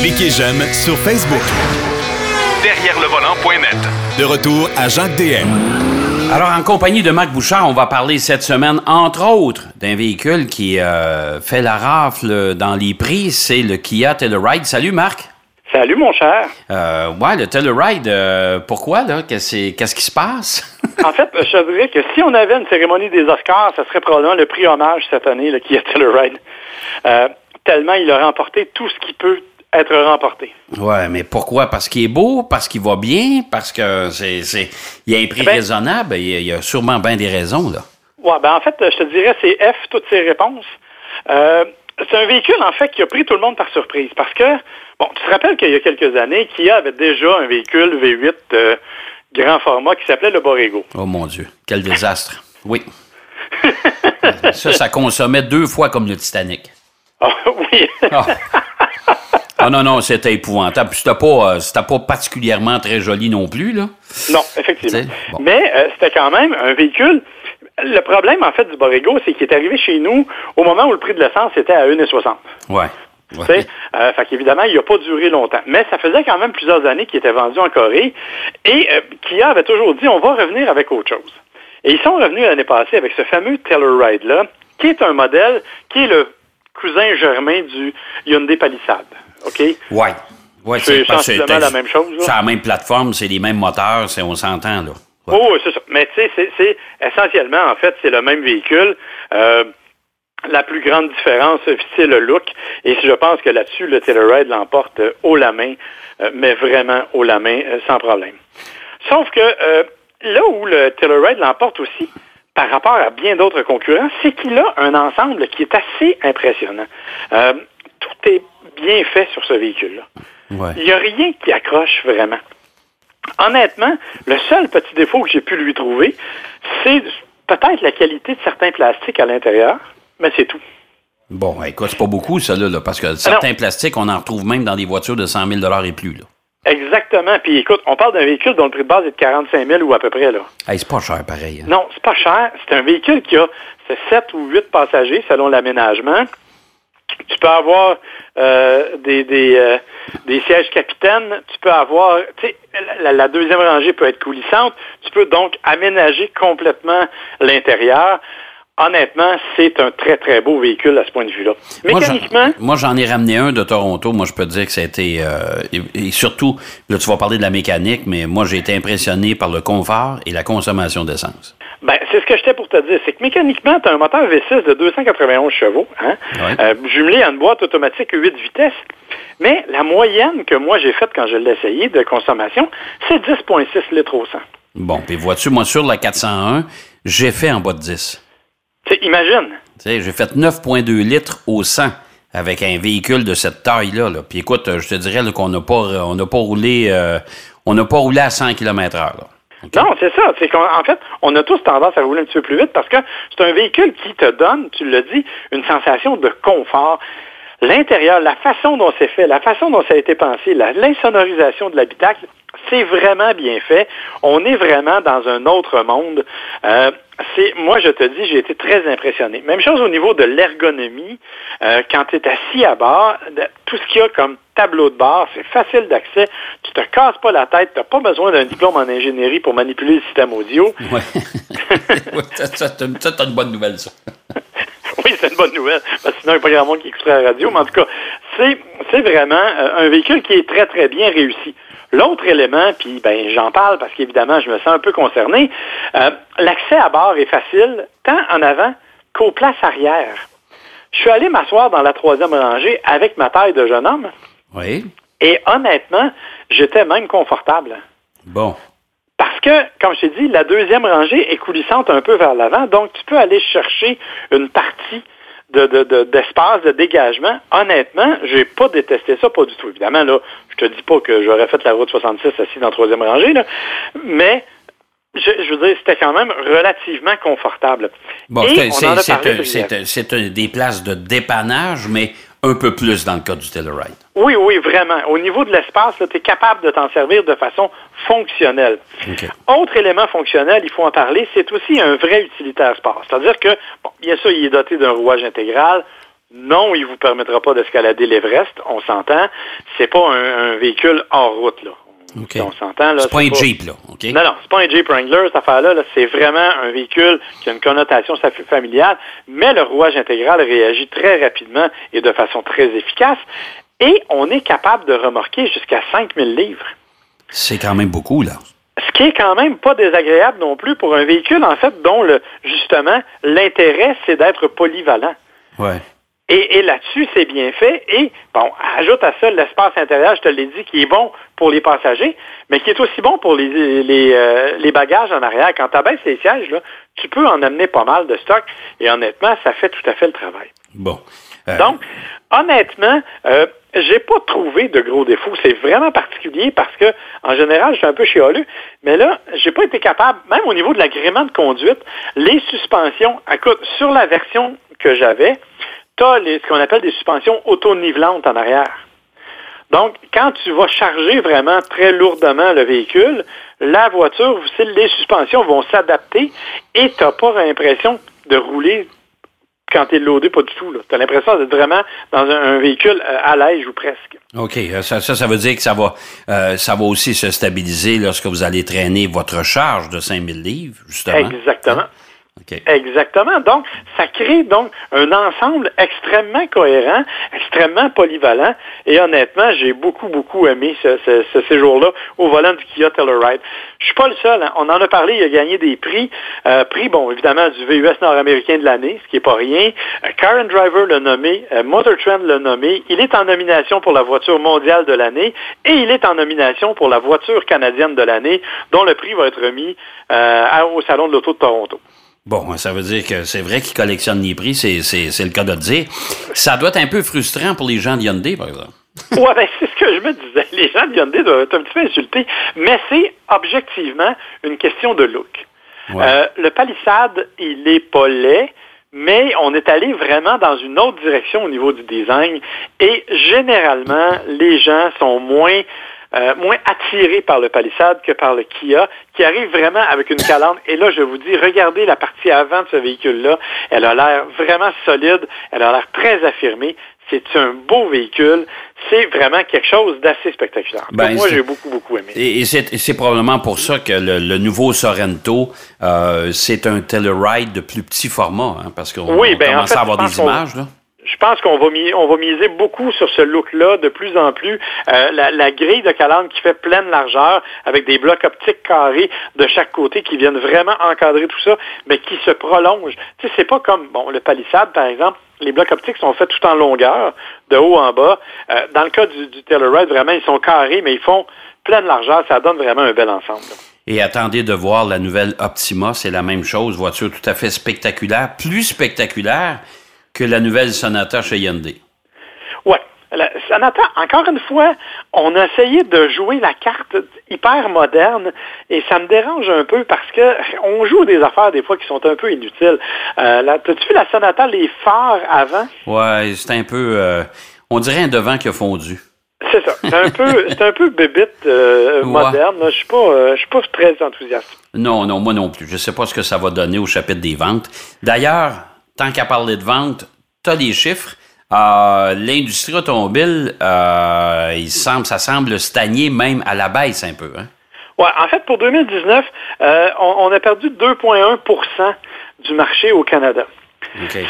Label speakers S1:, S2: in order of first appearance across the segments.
S1: Cliquez j'aime sur Facebook.
S2: Derrière le volant.net.
S1: De retour à Jacques DM.
S3: Alors, en compagnie de Marc Bouchard, on va parler cette semaine, entre autres, d'un véhicule qui euh, fait la rafle dans les prix. C'est le Kia Telluride. Salut, Marc.
S4: Salut, mon cher.
S3: Euh, ouais, le Telluride, euh, pourquoi, là? Qu'est-ce qu'est-ce qui se passe?
S4: en fait, je dirais que si on avait une cérémonie des Oscars, ce serait probablement le prix hommage cette année, le Kia Telluride. Euh, tellement il a remporté tout ce qui peut être remporté.
S3: Ouais, mais pourquoi? Parce qu'il est beau, parce qu'il va bien, parce que c'est, c'est, il a un prix
S4: Ben-
S3: raisonnable, il y, a, il y a sûrement bien des raisons, là.
S4: Ouais, ben en fait, je te dirais, c'est F, toutes ces réponses. Euh, c'est un véhicule, en fait, qui a pris tout le monde par surprise. Parce que, bon, tu te rappelles qu'il y a quelques années, Kia avait déjà un véhicule V8 euh, grand format qui s'appelait le Borrego.
S3: Oh mon Dieu, quel désastre. Oui. ça, ça consommait deux fois comme le Titanic.
S4: Ah, oui.
S3: Ah. Ah non, non, c'était épouvantable. C'était pas, euh, pas particulièrement très joli non plus, là.
S4: Non, effectivement.
S3: Bon.
S4: Mais euh, c'était quand même un véhicule. Le problème, en fait, du Borrego, c'est qu'il est arrivé chez nous au moment où le prix de l'essence était à 1,60.
S3: Ouais. Ouais.
S4: euh, fait qu'évidemment, il n'a pas duré longtemps. Mais ça faisait quand même plusieurs années qu'il était vendu en Corée. Et euh, Kia avait toujours dit, on va revenir avec autre chose. Et ils sont revenus l'année passée avec ce fameux Telluride-là, qui est un modèle qui est le cousin germain du Hyundai Palisade. OK?
S3: Ouais. Ouais,
S4: C'est sensiblement la même chose.
S3: C'est la même plateforme, c'est les mêmes moteurs, on s'entend, là. Ouais.
S4: Oh, oui, c'est ça. Mais tu sais, c'est- essentiellement, en fait, c'est le même véhicule. Euh, la plus grande différence, c'est le look. Et je pense que là-dessus, le Telluride l'emporte euh, haut la main, euh, mais vraiment haut la main, euh, sans problème. Sauf que euh, là où le Telluride l'emporte aussi, par rapport à bien d'autres concurrents, c'est qu'il a un ensemble qui est assez impressionnant. Euh, tout est bien fait sur ce véhicule-là.
S3: Ouais.
S4: Il n'y a rien qui accroche vraiment. Honnêtement, le seul petit défaut que j'ai pu lui trouver, c'est peut-être la qualité de certains plastiques à l'intérieur, mais c'est tout.
S3: Bon, écoute, c'est pas beaucoup, ça, là, là, parce que certains plastiques, on en retrouve même dans des voitures de 100 000 et plus, là.
S4: Exactement. Puis écoute, on parle d'un véhicule dont le prix de base est de 45 000 ou à peu près là.
S3: Hey, c'est pas cher, pareil. hein.
S4: Non, c'est pas cher. C'est un véhicule qui a 7 ou 8 passagers selon l'aménagement. Tu peux avoir euh, des, des, euh, des sièges capitaines. Tu peux avoir, tu sais, la, la deuxième rangée peut être coulissante. Tu peux donc aménager complètement l'intérieur. Honnêtement, c'est un très, très beau véhicule à ce point de vue-là.
S3: Moi, j'en-
S4: Mécaniquement,
S3: Moi, j'en ai ramené un de Toronto. Moi, je peux te dire que ça a été... euh, et, et surtout, là, tu vas parler de la mécanique, mais moi, j'ai été impressionné par le confort et la consommation d'essence.
S4: Ben, c'est ce que j'étais pour te dire. C'est que mécaniquement, tu as un moteur V6 de 291 chevaux, hein,
S3: Ouais.
S4: euh, jumelé à une boîte automatique 8 vitesses. Mais la moyenne que moi j'ai faite quand je l'ai essayé de consommation, c'est 10,6 litres au 100.
S3: Bon, puis vois-tu, moi, sur la 401, j'ai fait en bas de 10.
S4: Imagine.
S3: J'ai fait 9,2 litres au 100 avec un véhicule de cette taille-là. là. Puis écoute, euh, je te dirais qu'on n'a pas, on n'a pas roulé, euh, on pas roulé à 100 km heure. Là. OK?
S4: Non, c'est ça. C'est qu'en en fait, on a tous tendance à rouler un petit peu plus vite parce que c'est un véhicule qui te donne, tu l'as dit, une sensation de confort. L'intérieur, la façon dont c'est fait, la façon dont ça a été pensé, l'insonorisation de l'habitacle, c'est vraiment bien fait. On est vraiment dans un autre monde. Euh, c'est, moi, je te dis, j'ai été très impressionné. Même chose au niveau de l'ergonomie. Euh, quand tu es assis à bord, tout ce qu'il y a comme tableau de bord, c'est facile d'accès. Tu te casses pas la tête. Tu n'as pas besoin d'un diplôme en ingénierie pour manipuler le système audio.
S3: Ouais. Ouais, ça, ça, ça, ça, une bonne nouvelle, ça.
S4: C'est une bonne nouvelle. Parce que sinon, il n'y a pas grand monde qui écouterait la radio. Mais en tout cas, c'est, c'est vraiment euh, un véhicule qui est très, très bien réussi. L'autre élément, puis ben, j'en parle parce qu'évidemment, je me sens un peu concerné, euh, l'accès à bord est facile, tant en avant qu'aux places arrière. Je suis allé m'asseoir dans la troisième rangée avec ma taille de jeune homme,
S3: Oui.
S4: et honnêtement, j'étais même confortable.
S3: Bon.
S4: Parce que, comme je t'ai dit, la deuxième rangée est coulissante un peu vers l'avant, donc tu peux aller chercher une partie de, de- de- d'espace, de dégagement. Honnêtement, j'ai pas détesté ça, pas du tout. Évidemment, là, je te dis pas que j'aurais fait la route 66 assis dans la troisième rangée, là, mais je, je veux dire, c'était quand même relativement confortable.
S3: Bon, c'est, des places de dépannage, mais un peu plus dans le cas du Telluride.
S4: Oui, oui, vraiment. Au niveau de l'espace, tu es capable de t'en servir de façon fonctionnelle.
S3: OK.
S4: Autre élément fonctionnel, il faut en parler, c'est aussi un vrai utilitaire sport. C'est-à-dire que, bon, bien sûr, il est doté d'un rouage intégral, Non, il ne vous permettra pas d'escalader l'Everest, on s'entend. C'est pas un, un véhicule hors route, là.
S3: OK.
S4: On s'entend, là.
S3: C'est pas un Jeep, là. OK?
S4: Non, non, c'est pas un Jeep Wrangler, cette affaire-là. -là, c'est vraiment un véhicule qui a une connotation familiale, mais le rouage intégral réagit très rapidement et de façon très efficace. Et on est capable de remorquer jusqu'à 5000 livres.
S3: C'est quand même beaucoup, là.
S4: Ce qui est quand même pas désagréable non plus pour un véhicule, en fait, dont le, justement, l'intérêt, c'est d'être polyvalent.
S3: Ouais.
S4: Et, et là-dessus, c'est bien fait. Et, bon, ajoute à ça l'espace intérieur, je te l'ai dit, qui est bon pour les passagers, mais qui est aussi bon pour les, les, euh, les bagages en arrière. Quand tu abaisses les sièges, là, tu peux en amener pas mal de stock. Et honnêtement, ça fait tout à fait le travail.
S3: Bon. Euh,
S4: Donc, honnêtement, euh, j'ai pas trouvé de gros défauts. C'est vraiment particulier parce que, en général, je suis un peu chialeux. Mais là, j'ai pas été capable, même au niveau de l'agrément de conduite, les suspensions, écoute, sur la version que j'avais, tu as ce qu'on appelle des suspensions auto-nivelantes en arrière. Donc, quand tu vas charger vraiment très lourdement le véhicule, la voiture, les suspensions vont s'adapter et tu n'as pas l'impression de rouler quand tu es loadé, pas du tout. Tu as l'impression d'être vraiment dans un, un véhicule euh, à l'aise ou presque.
S3: OK. Ça, ça, ça, veut dire que ça va, euh, ça va aussi se stabiliser lorsque vous allez traîner votre charge de 5000 livres, justement.
S4: Exactement.
S3: Hein?
S4: Exactement. Donc, ça crée donc un ensemble extrêmement cohérent, extrêmement polyvalent. Et honnêtement, j'ai beaucoup, beaucoup aimé ce, ce, ce séjour-là au volant du Kia Telluride. Je suis pas le seul. Hein. On en a parlé, il a gagné des prix. Euh, prix, bon, évidemment, du VUS nord-américain de l'année, ce qui est pas rien. Euh, Car and Driver l'a nommé, euh, Motor Trend l'a nommé. Il est en nomination pour la voiture mondiale de l'année et il est en nomination pour la voiture canadienne de l'année, dont le prix va être remis euh, au Salon de l'Auto de Toronto.
S3: Bon, ça veut dire que c'est vrai qu'ils collectionnent les prix, c'est, le cas de le dire. Ça doit être un peu frustrant pour les gens de Hyundai, par exemple.
S4: oui, ben, c'est ce que je me disais. Les gens de Hyundai doivent être un petit peu insultés, mais c'est objectivement une question de look. Ouais. Euh, le palissade, il est pas laid, mais on est allé vraiment dans une autre direction au niveau du design et généralement, les gens sont moins euh, moins attiré par le palissade que par le Kia, qui arrive vraiment avec une calandre. Et là, je vous dis, regardez la partie avant de ce véhicule-là. Elle a l'air vraiment solide. Elle a l'air très affirmée. C'est un beau véhicule. C'est vraiment quelque chose d'assez spectaculaire. Ben, moi, j'ai beaucoup, beaucoup aimé.
S3: Et, et c'est probablement pour ça que le, le nouveau Sorento, euh, c'est un Telluride de plus petit format, hein, parce qu'on
S4: oui, ben,
S3: commence
S4: en fait,
S3: à avoir des images. Là
S4: pense qu'on va, miser beaucoup sur ce look-là de plus en plus. Euh, la, grille de calandre qui fait pleine largeur avec des blocs optiques carrés de chaque côté qui viennent vraiment encadrer tout ça, mais qui se prolongent. Tu sais, c'est pas comme bon le palissade par exemple. Les blocs optiques sont faits tout en longueur, de haut en bas. Euh, dans le cas du, du Telluride, vraiment, ils sont carrés, mais ils font pleine largeur. Ça donne vraiment un bel ensemble.
S3: Et attendez de voir la nouvelle Optima, c'est la même chose, voiture tout à fait spectaculaire, plus spectaculaire que la nouvelle Sonata chez Hyundai.
S4: Oui. Sonata, encore une fois, on a essayé de jouer la carte hyper moderne et ça me dérange un peu parce que on joue des affaires des fois qui sont un peu inutiles. Euh, T'as-tu vu la Sonata, les phares avant?
S3: Ouais, c'est un peu, euh, on dirait un devant qui a fondu.
S4: C'est ça. C'est un peu, c'est un peu bébite euh, ouais. moderne. Je suis pas, euh, je suis pas très enthousiaste.
S3: Non, non, moi non plus. Je sais pas ce que ça va donner au chapitre des ventes. D'ailleurs, tant qu'à parler de vente, tu as les chiffres. Euh, L'industrie automobile, euh, il semble, ça semble stagner même à la baisse un peu. Hein?
S4: Oui, en fait, pour 2019, euh, on, on, a perdu 2,1% du marché au Canada.
S3: Okay.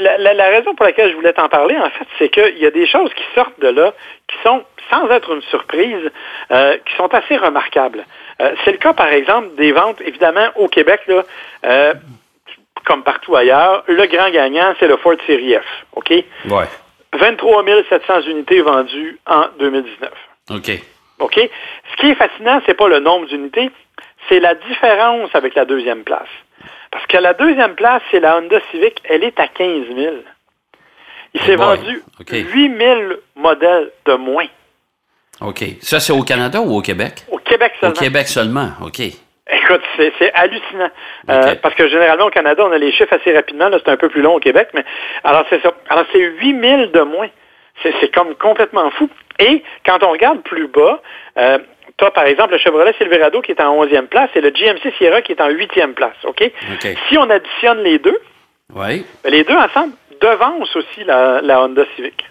S4: La, la, la, raison pour laquelle je voulais t'en parler, en fait, c'est qu'il y a des choses qui sortent de là qui sont, sans être une surprise, euh, qui sont assez remarquables. Euh, c'est le cas, par exemple, des ventes, évidemment, au Québec, là, euh, comme partout ailleurs, le grand gagnant, c'est le Ford Série F. OK?
S3: Ouais.
S4: 23 700 unités vendues en 2019.
S3: OK.
S4: OK? Ce qui est fascinant, c'est pas le nombre d'unités, c'est la différence avec la deuxième place. Parce que la deuxième place, c'est la Honda Civic, elle est à 15 000. Il s'est
S3: boy.
S4: vendu
S3: OK.
S4: 8 000 modèles de moins.
S3: OK. Ça, c'est au Canada ou au Québec?
S4: Au Québec
S3: Au
S4: seulement.
S3: Québec seulement. OK.
S4: Écoute, c'est hallucinant. Euh, parce que généralement, au Canada, on a les chiffres assez rapidement. Là, c'est un peu plus long au Québec. Mais alors, c'est ça. Alors, c'est 8 000 de moins. C'est comme complètement fou. Et quand on regarde plus bas, euh, tu as par exemple le Chevrolet Silverado qui est en 11e place et le GMC Sierra qui est en 8e place. OK? Si on additionne les deux, ben, les deux ensemble, devance aussi la, la Honda Civic.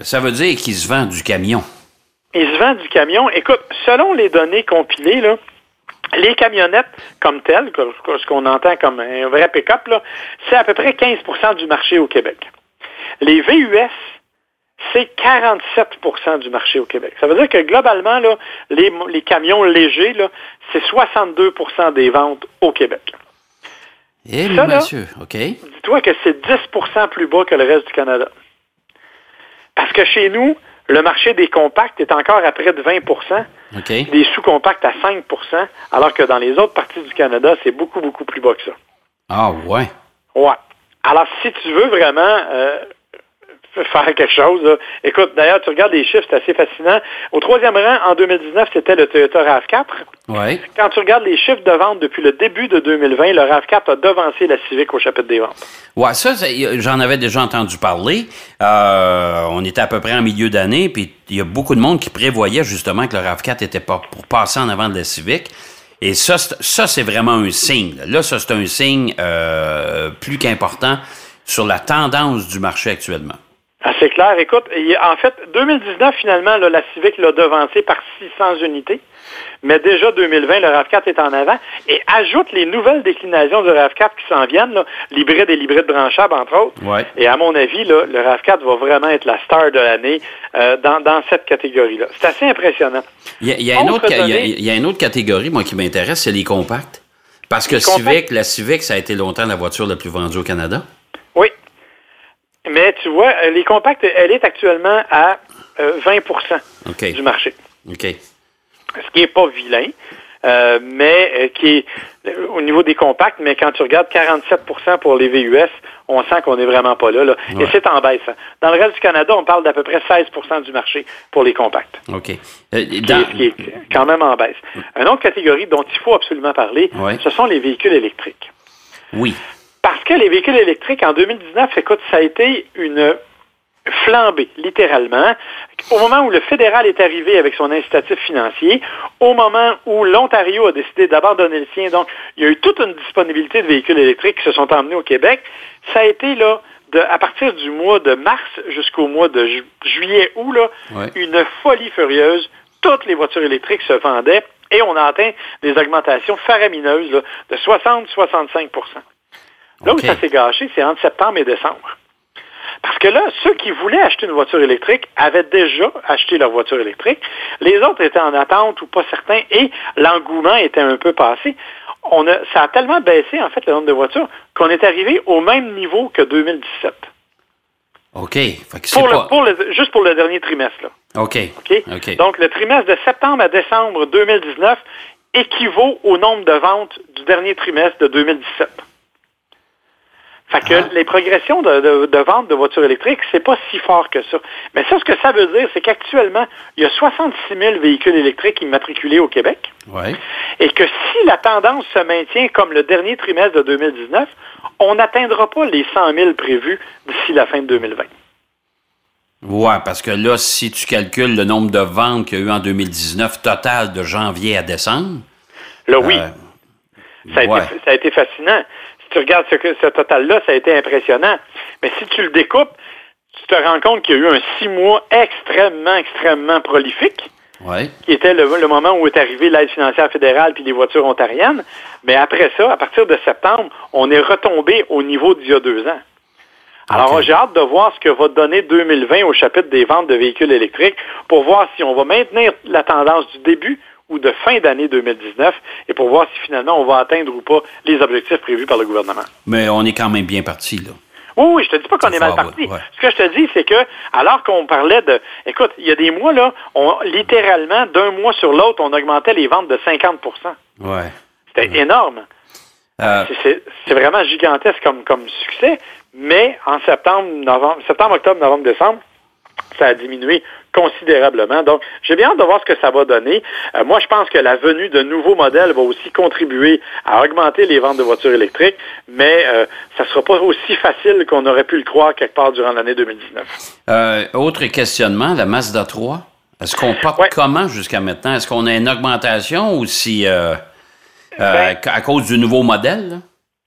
S3: Ça veut dire qu'il se vend du camion.
S4: Il se vend du camion. Écoute, selon les données compilées, là, les camionnettes comme telles, ce qu'on entend comme un vrai pick-up, là, c'est à peu près 15% du marché au Québec. Les VUS, c'est 47% du marché au Québec. Ça veut dire que globalement, là, les, camions légers, là, c'est 62% des ventes au Québec.
S3: Eh,
S4: Ça, là-
S3: monsieur, OK.
S4: Dis-toi que c'est 10% plus bas que le reste du Canada. Parce que chez nous, le marché des compacts est encore à près de 20
S3: OK.
S4: des sous-compacts à 5% alors que dans les autres parties du Canada, c'est beaucoup, beaucoup plus bas que ça.
S3: Ah, ouais.
S4: Ouais. Alors, si tu veux vraiment euh, faire quelque chose, là, écoute, d'ailleurs, tu regardes les chiffres, c'est assez fascinant. Au troisième rang, en 2019, c'était le Toyota RAV4.
S3: Ouais.
S4: Quand tu regardes les chiffres de vente depuis le début de 2020, le RAV4 a devancé la Civic au chapitre des ventes.
S3: Ouais, ça, j'en avais déjà entendu parler. Euh, on était à peu près en milieu d'année, puis il y a beaucoup de monde qui prévoyait justement que le RAV4 était pas pour passer en avant de la Civic. Et ça, c'est- ça c'est vraiment un signe. Là, Là, ça, c'est un signe euh, plus qu'important sur la tendance du marché actuellement.
S4: Ah, c'est clair. Écoute, en fait, 2019, finalement, là, la Civic l'a devancé par 600 unités. Mais déjà 2020, le RAV4 est en avant. Et ajoute les nouvelles déclinations du RAV4 qui s'en viennent, l'hybride et l'hybride branchable, entre autres.
S3: Ouais.
S4: Et à mon avis, là, le RAV4 va vraiment être la star de l'année euh, dans, dans cette catégorie-là. C'est assez impressionnant.
S3: Il y a, il y a une
S4: Autre
S3: il y a-
S4: donnée.
S3: il y a une autre catégorie, moi, qui m'intéresse, c'est les compacts. Parce que. Civic, la Civic, ça a été longtemps la voiture la plus vendue au Canada.
S4: Mais tu vois, euh, les compacts, elle est actuellement à euh, 20
S3: OK.
S4: du marché.
S3: OK.
S4: ce qui n'est pas vilain, euh, mais euh, qui est euh, au niveau des compacts, mais quand tu regardes 47% pour les VUS, on sent qu'on n'est vraiment pas là. là.
S3: Ouais.
S4: Et c'est en baisse. hein. Dans le reste du Canada, on parle d'à peu près 16% du marché pour les compacts,
S3: OK. Euh,
S4: qui, est, qui est quand même en baisse. Une autre catégorie dont il faut absolument parler,
S3: Ouais.
S4: ce sont les véhicules électriques.
S3: Oui.
S4: Parce que les véhicules électriques, en 2019, écoute, ça a été une flambée, littéralement. Au moment où le fédéral est arrivé avec son incitatif financier, au moment où l'Ontario a décidé d'abandonner le sien, donc il y a eu toute une disponibilité de véhicules électriques qui se sont emmenés au Québec, ça a été là, de, à partir du mois de mars jusqu'au mois de ju- juillet, août, là,
S3: Ouais.
S4: une folie furieuse. Toutes les voitures électriques se vendaient et on a atteint des augmentations faramineuses là, de 60-65 Là où ça s'est gâché, c'est entre septembre et décembre. Parce que là, ceux qui voulaient acheter une voiture électrique avaient déjà acheté leur voiture électrique. Les autres étaient en attente ou pas certains et l'engouement était un peu passé. On a, ça a tellement baissé, en fait, le nombre de voitures qu'on est arrivé au même niveau que 2017.
S3: OK. Fait que c'est
S4: Pour le,
S3: pas...
S4: pour le- juste pour le dernier trimestre. Là.
S3: OK.
S4: Donc, le trimestre de septembre à décembre 2019 équivaut au nombre de ventes du dernier trimestre de 2017. Fait que
S3: Ah.
S4: les progressions de, de, de vente de voitures électriques, c'est pas si fort que ça. Mais ça, ce que ça veut dire, c'est qu'actuellement, il y a 66 000 véhicules électriques immatriculés au Québec
S3: Ouais.
S4: et que si la tendance se maintient comme le dernier trimestre de 2019, on n'atteindra pas les 100 000 prévus d'ici la fin de 2020.
S3: Ouais, parce que là, si tu calcules le nombre de ventes qu'il y a eu en 2019 total de janvier à décembre.
S4: Là, oui.
S3: euh,
S4: Ça a,
S3: ouais.
S4: été, ça a été fascinant. Tu regardes ce, total-là, ça a été impressionnant. Mais si tu le découpes, tu te rends compte qu'il y a eu un six mois extrêmement, extrêmement prolifique,
S3: Ouais.
S4: qui était le, le moment où est arrivée l'aide financière fédérale puis les voitures ontariennes. Mais après ça, à partir de septembre, on est retombé au niveau d'il y a deux ans. Alors, j'ai hâte de voir ce que va donner 2020 au chapitre des ventes de véhicules électriques pour voir si on va maintenir la tendance du début ou de fin d'année 2019 et pour voir si finalement on va atteindre ou pas les objectifs prévus par le gouvernement.
S3: Mais on est quand même bien parti, là.
S4: Oui, oui, je te dis pas qu'on est mal parti.
S3: ouais.
S4: Ce que je te dis, c'est que, alors qu'on parlait de, écoute, il y a des mois, là, on, littéralement, d'un mois sur l'autre, on augmentait les ventes de 50
S3: Ouais.
S4: C'était énorme.
S3: Euh,
S4: c'est vraiment gigantesque comme, comme succès, mais en septembre, novembre, septembre, octobre, novembre, décembre, ça a diminué considérablement. Donc, j'ai bien hâte de voir ce que ça va donner. Euh, moi, je pense que la venue de nouveaux modèles va aussi contribuer à augmenter les ventes de voitures électriques, mais euh, ça ne sera pas aussi facile qu'on aurait pu le croire quelque part durant l'année 2019.
S3: euh, autre questionnement, la Mazda 3. Est-ce qu'on porte
S4: Ouais.
S3: comment jusqu'à maintenant? Est-ce qu'on a une augmentation ou si, euh, euh,
S4: Ben-
S3: à cause du nouveau modèle? là?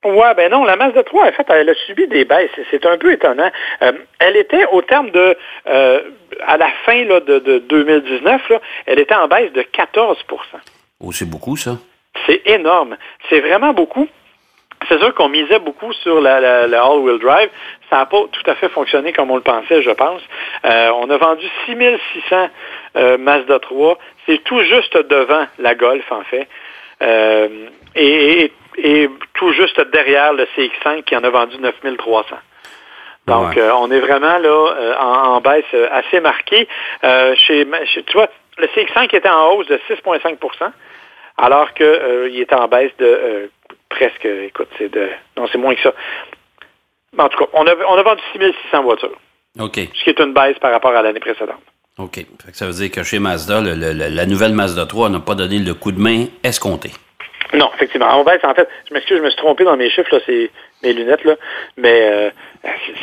S4: Ouais, ben non, la Mazda 3, en fait, elle a subi des baisses. C'est un peu étonnant. Euh, elle était au terme de, euh, à la fin là, de, de 2019, là, elle était en baisse de 14%
S3: Oh, c'est beaucoup, ça.
S4: C'est énorme. C'est vraiment beaucoup. C'est sûr qu'on misait beaucoup sur la, la, la all-wheel drive. Ça n'a pas tout à fait fonctionné comme on le pensait, je pense. Euh, on a vendu 6600 euh, Mazda 3. C'est tout juste devant la Golf, en fait. Euh, et, et, tout juste derrière le CX5 qui en a vendu 9300. Donc,
S3: Ouais.
S4: euh, on est vraiment là euh, en, en baisse euh, assez marquée. Chez, chez- tu vois, le CX5 était en hausse de 6,5% alors qu'il est en baisse de presque, écoute, c'est de, non, c'est moins que ça. En tout cas, on a, on a vendu 6600 voitures,
S3: OK.
S4: ce qui est une baisse par rapport à l'année précédente.
S3: OK. Ça veut dire que chez Mazda, le- le- le- la nouvelle Mazda 3 n'a pas donné le coup de main escompté.
S4: Non, effectivement. On baisse, en fait, je m'excuse, je me suis trompé dans mes chiffres, là, c'est mes lunettes, là. Mais euh,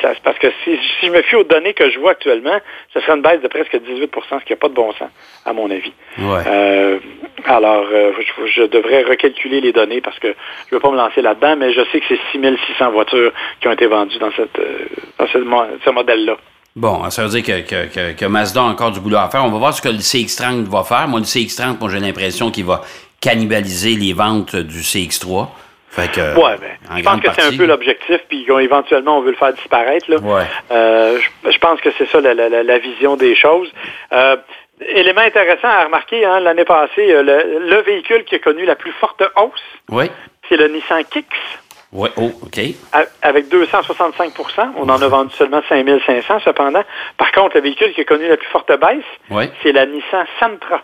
S4: ça- parce que si, si je me fie aux données que je vois actuellement, ce serait une baisse de presque 18% ce qui n'a pas de bon sens, à mon avis.
S3: Ouais.
S4: Euh, alors, euh, je, je devrais recalculer les données parce que je ne veux pas me lancer là-dedans, mais je sais que c'est 6600 voitures qui ont été vendues dans, cette, euh, dans ce, mo- ce modèle-là.
S3: Bon, ça veut dire que, que, que, que Mazda a encore du boulot à faire. On va voir ce que le CX-30 va faire. Moi, le CX-30, moi, j'ai l'impression qu'il va cannibaliser les ventes du CX3. Fait que,
S4: Ouais, ben,
S3: en
S4: je pense que c'est un peu l'objectif, puis éventuellement on veut le faire disparaître. Là.
S3: Ouais.
S4: Euh, je, je pense que c'est ça la, la- la- la vision des choses. Euh, élément intéressant à remarquer, hein, l'année passée, euh, le, le véhicule qui a connu la plus forte hausse, c'est le Nissan Kicks.
S3: Oui. Oh, OK.
S4: Avec 265% On en a vendu seulement 5500 cependant. Par contre, le véhicule qui a connu la plus forte baisse, c'est la Nissan Sentra,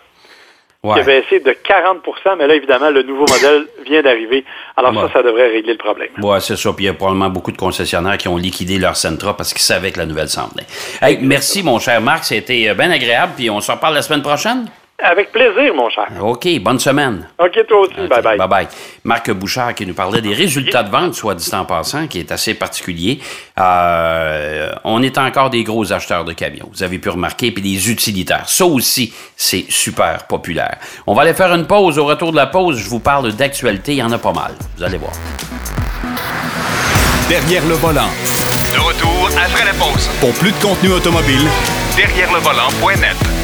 S4: qui a
S3: Ouais.
S4: baissé de 40 mais là, évidemment, le nouveau modèle vient d'arriver. Alors
S3: Ouais.
S4: ça, ça devrait régler le problème.
S3: Ouais, c'est ça. Puis il y a probablement beaucoup de concessionnaires qui ont liquidé leur Sentra parce qu'ils savaient que la nouvelle s'en venait. Hey, merci, mon cher Marc. C'était euh, bien agréable. Puis on se reparle la semaine prochaine.
S4: Avec plaisir, mon cher.
S3: OK. Bonne semaine.
S4: OK, toi aussi. Bye-bye.
S3: Bye-bye. Marc Bouchard qui nous parlait des résultats de vente, soit dit en passant, qui est assez particulier. Euh, on est encore des gros acheteurs de camions. Vous avez pu remarquer, puis des utilitaires. Ça aussi, c'est super populaire. On va aller faire une pause. Au retour de la pause, je vous parle d'actualité. Il y en a pas mal. Vous allez voir.
S1: Derrière le volant.
S2: De retour après la pause.
S1: Pour plus de contenu automobile,
S2: Derrière le volant.net.